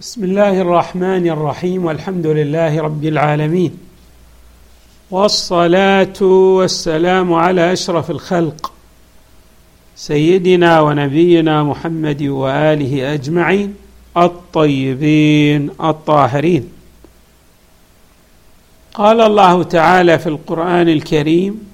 بسم الله الرحمن الرحيم والحمد لله رب العالمين. والصلاة والسلام على أشرف الخلق سيدنا ونبينا محمد وآله أجمعين الطيبين الطاهرين. قال الله تعالى في القرآن الكريم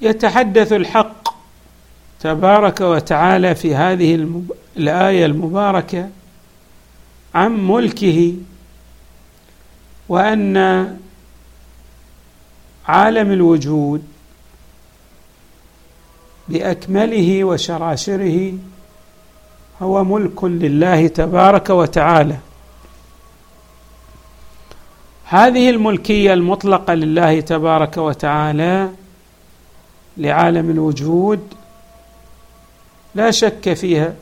يتحدث الحق تبارك وتعالى في هذه المب... الآية المباركة عن ملكه وأن عالم الوجود بأكمله وشراشره هو ملك لله تبارك وتعالى. هذه الملكية المطلقة لله تبارك وتعالى لعالم الوجود لا شك فيها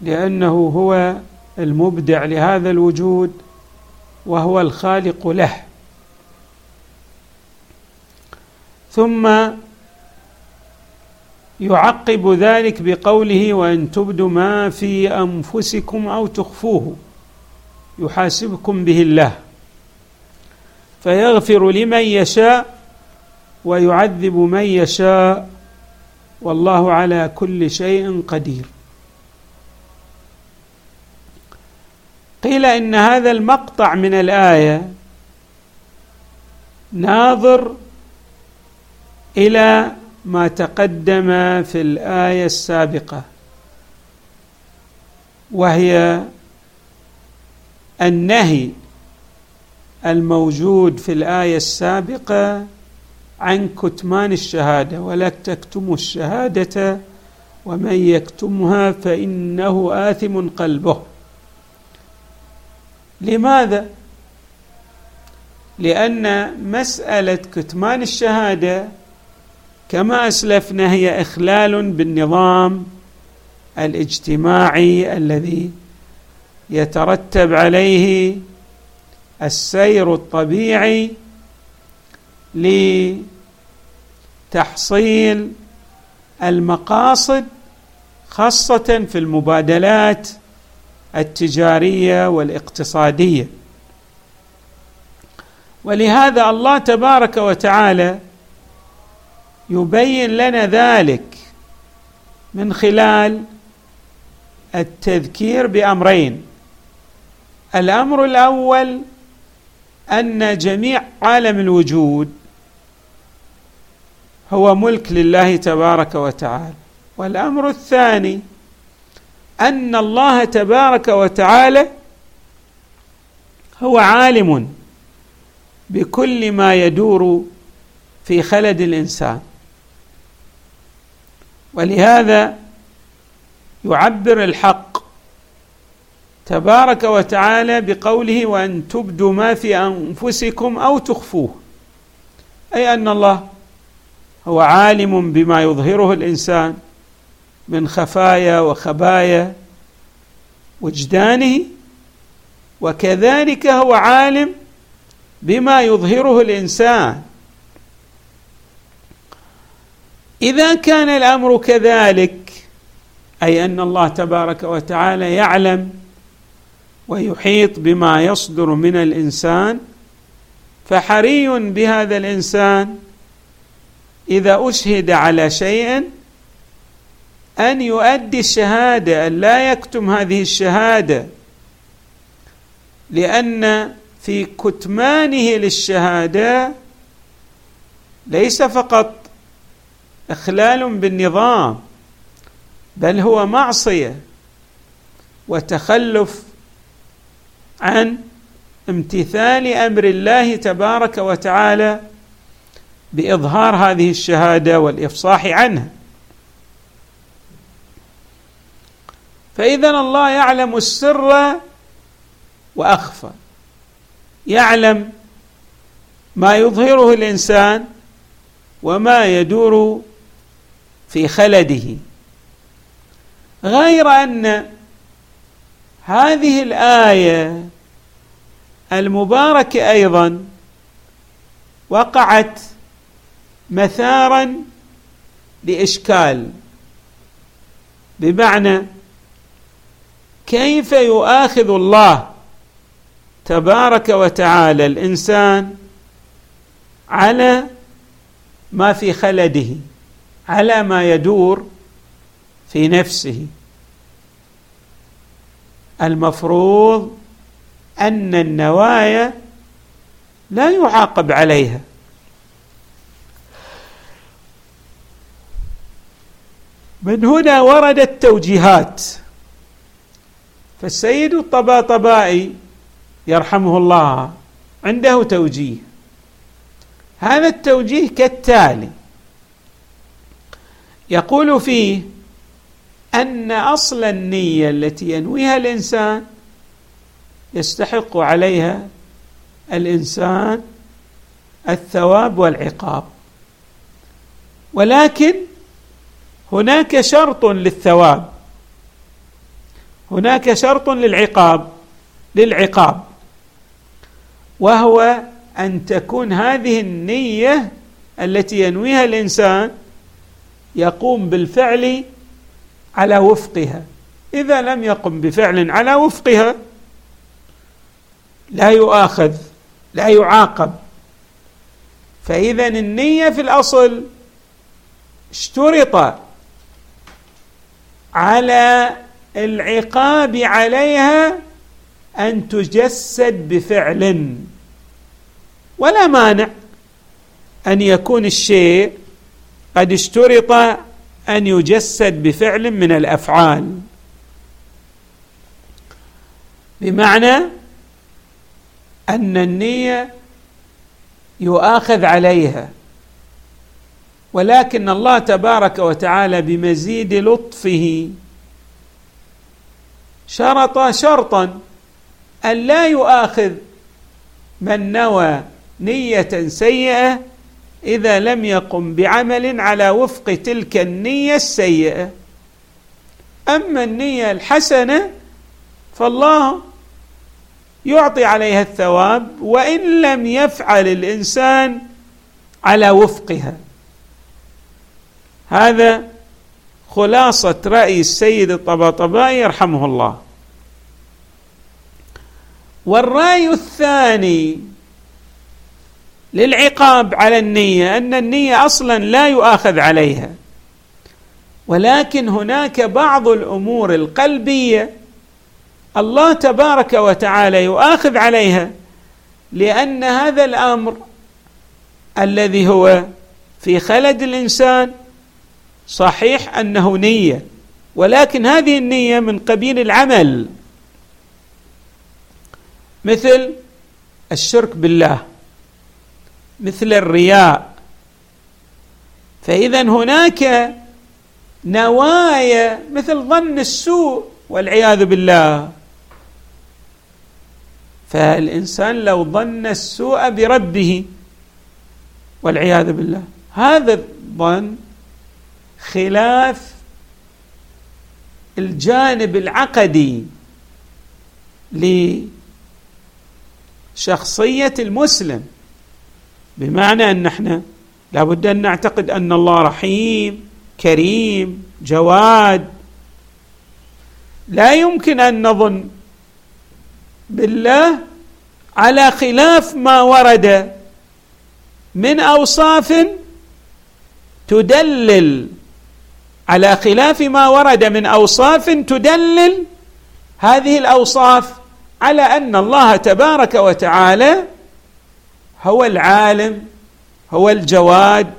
لأنه هو المبدع لهذا الوجود وهو الخالق له. ثم يعقب ذلك بقوله وإن تبدوا ما في أنفسكم أو تخفوه يحاسبكم به الله فيغفر لمن يشاء ويعذب من يشاء والله على كل شيء قدير. قيل إن هذا المقطع من الآية ناظر إلى ما تقدم في الآية السابقة وهي النهي الموجود في الآية السابقة عن كتمان الشهادة ولا تكتموا الشهادة ومن يكتمها فإنه آثم قلبه. لماذا؟ لأن مسألة كتمان الشهادة كما أسلفنا هي إخلال بالنظام الاجتماعي الذي يترتب عليه السير الطبيعي لتحصيل المقاصد خاصة في المبادلات التجارية والاقتصادية. ولهذا الله تبارك وتعالى يبين لنا ذلك من خلال التذكير بأمرين. الأمر الأول أن جميع عالم الوجود هو ملك لله تبارك وتعالى. والأمر الثاني أن الله تبارك وتعالى هو عالم بكل ما يدور في خلد الإنسان. ولهذا يعبر الحق تبارك وتعالى بقوله وأن تبدوا ما في أنفسكم أو تخفوه أي أن الله هو عالم بما يظهره الإنسان من خفايا وخبايا وجدانه وكذلك هو عالم بما يظهره الإنسان. إذا كان الأمر كذلك أي أن الله تبارك وتعالى يعلم ويحيط بما يصدر من الإنسان فحري بهذا الإنسان إذا أشهد على شيء أن يؤدي الشهادة أن لا يكتم هذه الشهادة. لأن في كتمانه للشهادة ليس فقط إخلال بالنظام بل هو معصية وتخلف عن امتثال أمر الله تبارك وتعالى بإظهار هذه الشهادة والإفصاح عنها. فاذا الله يعلم السر وأخفى. يعلم ما يظهره الإنسان وما يدور في خلده. غير أن هذه الآية المباركة أيضا وقعت مثارا لإشكال. بمعنى كيف يؤاخذ الله تبارك وتعالى الإنسان على ما في خلده على ما يدور في نفسه؟ المفروض أن النوايا لا يعاقب عليها. من هنا وردت توجيهات. فالسيد الطباطبائي يرحمه الله عنده توجيه. هذا التوجيه كالتالي. يقول فيه أن أصل النية التي ينويها الإنسان يستحق عليها الإنسان الثواب والعقاب. ولكن هناك شرط للثواب. هناك شرط للعقاب للعقاب. وهو أن تكون هذه النية التي ينويها الإنسان يقوم بالفعل على وفقها. إذا لم يقم بفعل على وفقها لا يؤاخذ لا يعاقب. فإذا النية في الأصل اشترط على العقاب عليها أن تجسد بفعل. ولا مانع أن يكون الشيء قد اشترط أن يجسد بفعل من الأفعال. بمعنى أن النية يؤاخذ عليها. ولكن الله تبارك وتعالى بمزيد لطفه شرط شرطا أن لا يؤاخذ من نوى نية سيئة إذا لم يقم بعمل على وفق تلك النية السيئة. أما النية الحسنة فالله يعطي عليها الثواب وإن لم يفعل الإنسان على وفقها. هذا خلاصة رأي السيد الطباطبائي يرحمه الله. والرأي الثاني للعقاب على النية أن النية أصلا لا يؤاخذ عليها. ولكن هناك بعض الأمور القلبية الله تبارك وتعالى يؤاخذ عليها لأن هذا الأمر الذي هو في خلد الإنسان صحيح أنه نية ولكن هذه النية من قبيل العمل. مثل الشرك بالله مثل الرياء. فاذا هناك نوايا مثل ظن السوء والعياذ بالله. فالإنسان لو ظن السوء بربه والعياذ بالله. هذا الظن خلاف الجانب العقدي لشخصية المسلم بمعنى أن إحنا لابد أن نعتقد أن الله رحيم كريم جواد. لا يمكن أن نظن بالله على خلاف ما ورد من أوصاف تدلل على خلاف ما ورد من أوصاف تدلل هذه الأوصاف على أن الله تبارك وتعالى هو العالم هو الجواد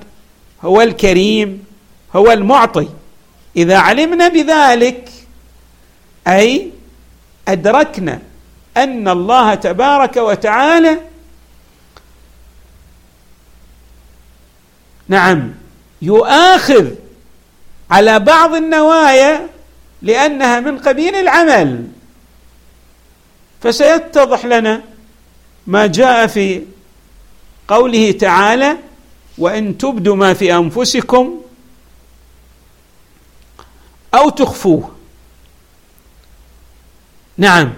هو الكريم هو المعطي. إذا علمنا بذلك أي أدركنا أن الله تبارك وتعالى نعم يؤاخذ على بعض النوايا لأنها من قبيل العمل. فسيتضح لنا ما جاء في قوله تعالى وإن تبدوا ما في أنفسكم أو تخفوه. نعم.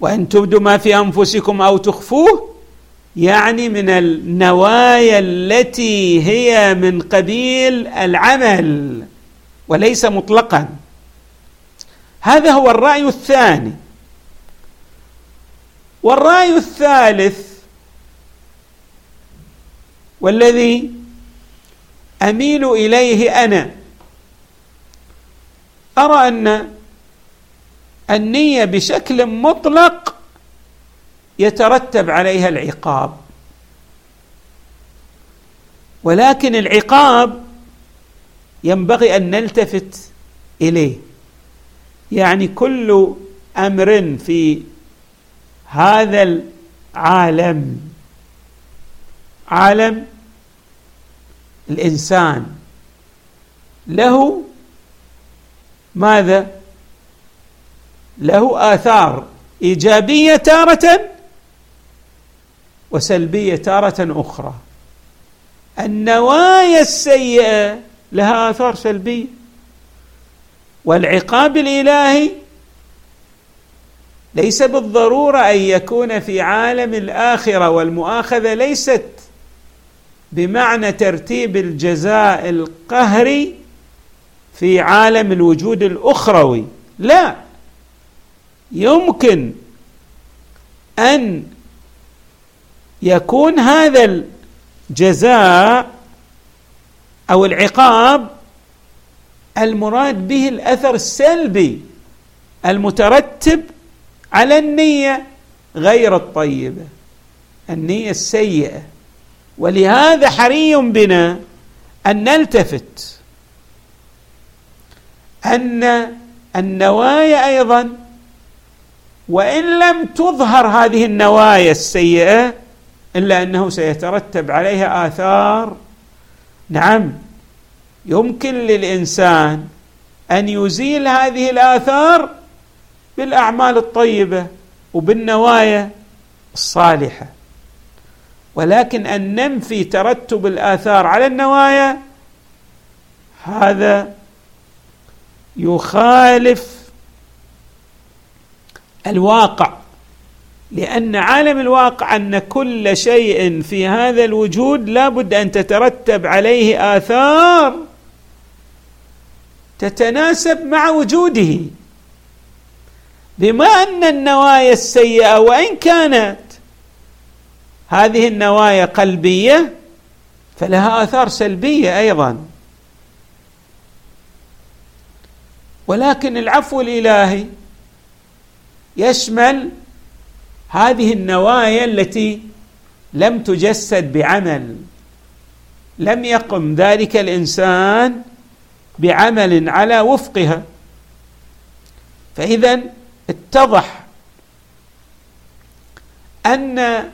وإن تبدوا ما في أنفسكم أو تخفوه يعني من النوايا التي هي من قبيل العمل وليس مطلقا. هذا هو الرأي الثاني. والرأي الثالث والذي أميل إليه أنا أرى أن النية بشكل مطلق يترتب عليها العقاب. ولكن العقاب ينبغي أن نلتفت إليه. يعني كل أمر في هذا العالم عالم الإنسان له ماذا؟ له آثار إيجابية تارة وسلبية تارة أخرى. النوايا السيئة لها آثار سلبية. والعقاب الإلهي ليس بالضرورة أن يكون في عالم الآخرة والمؤاخذة ليست بمعنى ترتيب الجزاء القهري في عالم الوجود الأخروي. لا. يمكن أن يكون هذا الجزاء أو العقاب المراد به الأثر السلبي المترتب على النية غير الطيبة النية السيئة. ولهذا حري بنا أن نلتفت أن النوايا أيضا وإن لم تظهر هذه النوايا السيئة إلا أنه سيترتب عليها آثار. نعم يمكن للإنسان أن يزيل هذه الآثار بالأعمال الطيبة وبالنوايا الصالحة. ولكن أن ننفي ترتب الآثار على النوايا هذا يخالف الواقع. لأن عالم الواقع أن كل شيء في هذا الوجود لابد أن تترتب عليه آثار تتناسب مع وجوده. بما أن النوايا السيئة وإن كانت هذه النوايا قلبية فلها آثار سلبية أيضا. ولكن العفو الإلهي يشمل هذه النوايا التي لم تجسد بعمل لم يقم ذلك الإنسان بعمل على وفقها. فإذا اتضح أن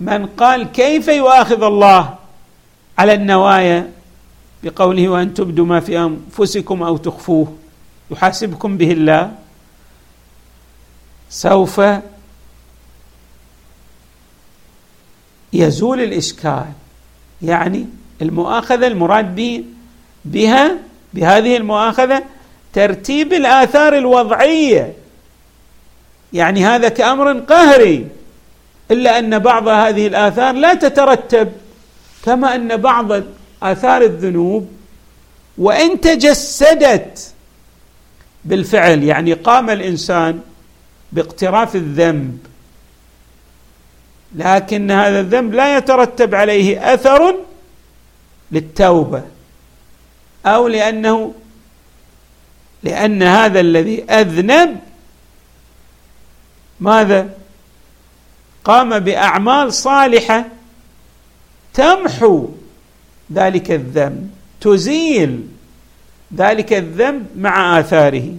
من قال كيف يؤاخذ الله على النوايا بقوله وأن تبدوا ما في أنفسكم أو تخفوه يحاسبكم به الله سوف يزول الإشكال. يعني المؤاخذة المراد به بها بهذه المؤاخذة ترتيب الآثار الوضعية. يعني هذا كأمر قهري إلا أن بعض هذه الآثار لا تترتب كما أن بعض آثار الذنوب وإن تجسدت بالفعل يعني قام الإنسان باقتراف الذنب. لكن هذا الذنب لا يترتب عليه أثر للتوبة أو لأنه لأن هذا الذي أذنب ماذا؟ قام بأعمال صالحة تمحو ذلك الذنب تزيل ذلك الذنب مع آثاره.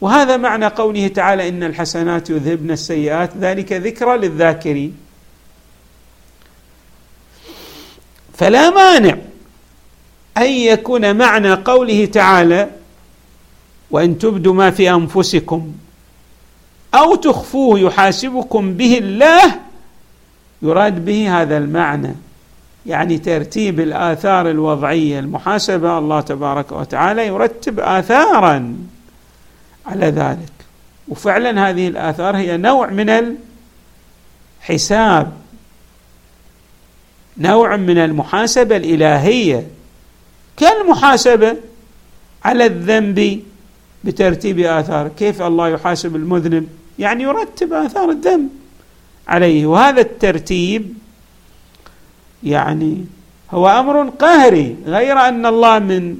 وهذا معنى قوله تعالى إن الحسنات يذهبن السيئات ذلك ذكرى للذاكرين. فلا مانع أن يكون معنى قوله تعالى وإن تبدوا ما في أنفسكم أو تخفوه يحاسبكم به الله يراد به هذا المعنى. يعني ترتيب الآثار الوضعية المحاسبة الله تبارك وتعالى يرتب اثارا. على ذلك. وفعلا هذه الآثار هي نوع من الحساب نوع من المحاسبة الإلهية. كالمحاسبة على الذنب بترتيب آثار. كيف الله يحاسب المذنب؟ يعني يرتب آثار الذنب عليه. وهذا الترتيب يعني هو أمر قهري غير أن الله من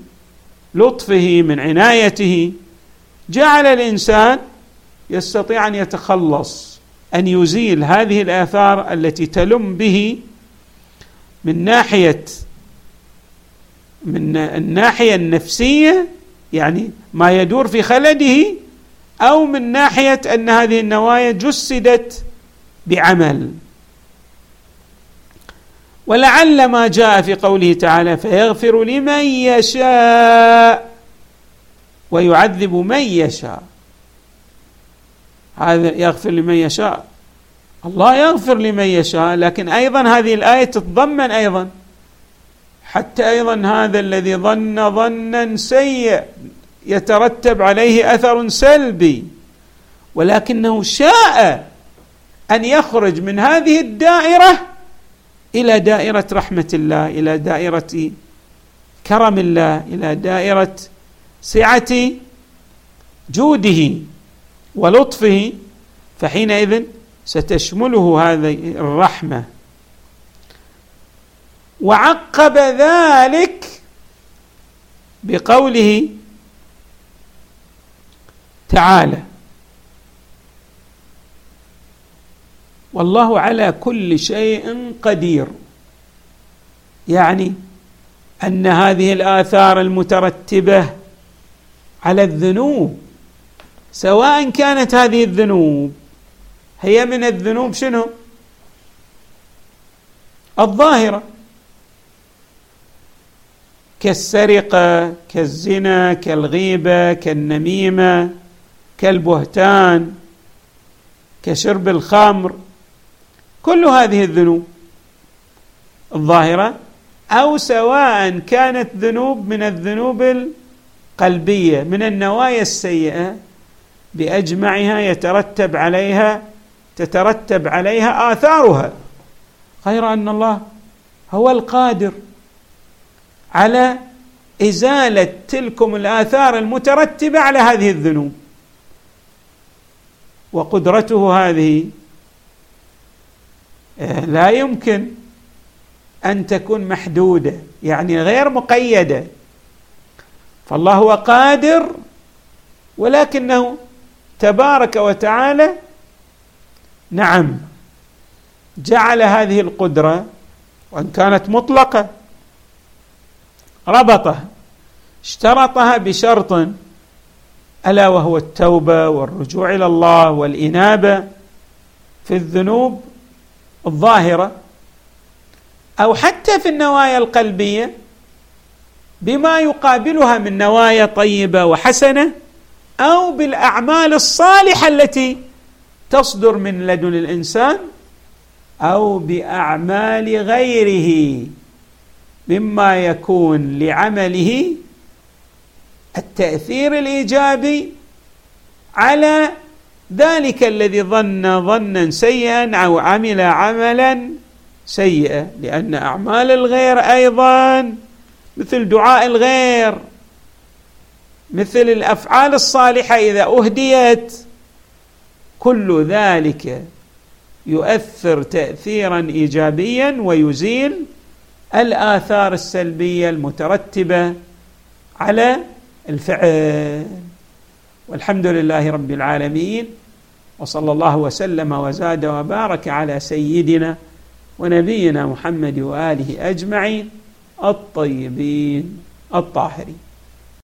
لطفه من عنايته جعل الإنسان يستطيع أن يتخلص أن يزيل هذه الآثار التي تلم به من ناحيه من الناحية النفسية يعني ما يدور في خلده أو من ناحية أن هذه النوايا جسدت بعمل. ولعل ما جاء في قوله تعالى فيغفر لمن يشاء ويعذب من يشاء. هذا يغفر لمن يشاء. الله يغفر لمن يشاء لكن أيضا هذه الآية تتضمن أيضا. حتى أيضا هذا الذي ظن ظنا سيء يترتب عليه أثر سلبي. ولكنه شاء أن يخرج من هذه الدائرة إلى دائرة رحمة الله إلى دائرة كرم الله إلى دائرة سعة جوده ولطفه فحينئذ ستشمله هذه الرحمة. وعقب ذلك بقوله تعالى والله على كل شيء قدير. يعني أن هذه الآثار المترتبة على الذنوب. سواء كانت هذه الذنوب هي من الذنوب شنو؟ الظاهرة. كالسرقة كالزنا كالغيبة كالنميمة كالبهتان كشرب الخمر. كل هذه الذنوب. الظاهرة. أو سواء كانت ذنوب من الذنوب القلبيه من النوايا السيئة بأجمعها يترتب عليها تترتب عليها آثارها. غير أن الله هو القادر على إزالة تلكم الآثار المترتبة على هذه الذنوب. وقدرته هذه آه، لا يمكن أن تكون محدودة يعني غير مقيدة. فالله هو قادر ولكنه تبارك وتعالى نعم جعل هذه القدرة وإن كانت مطلقة ربطها اشترطها بشرط ألا وهو التوبة والرجوع إلى الله والإنابة في الذنوب الظاهرة أو حتى في النوايا القلبية. بما يقابلها من نوايا طيبة وحسنة أو بالأعمال الصالحة التي تصدر من لدن الإنسان أو بأعمال غيره مما يكون لعمله التأثير الإيجابي على ذلك الذي ظن ظنا سيئا أو عمل عملا سيئا لأن أعمال الغير أيضا مثل دعاء الغير مثل الأفعال الصالحة إذا أهديت. كل ذلك يؤثر تاثيرا ايجابيا ويزيل الآثار السلبية المترتبة على الفعل. والحمد لله رب العالمين وصلى الله وسلم وزاد وبارك على سيدنا ونبينا محمد وآله أجمعين. الطيبين الطاهرين.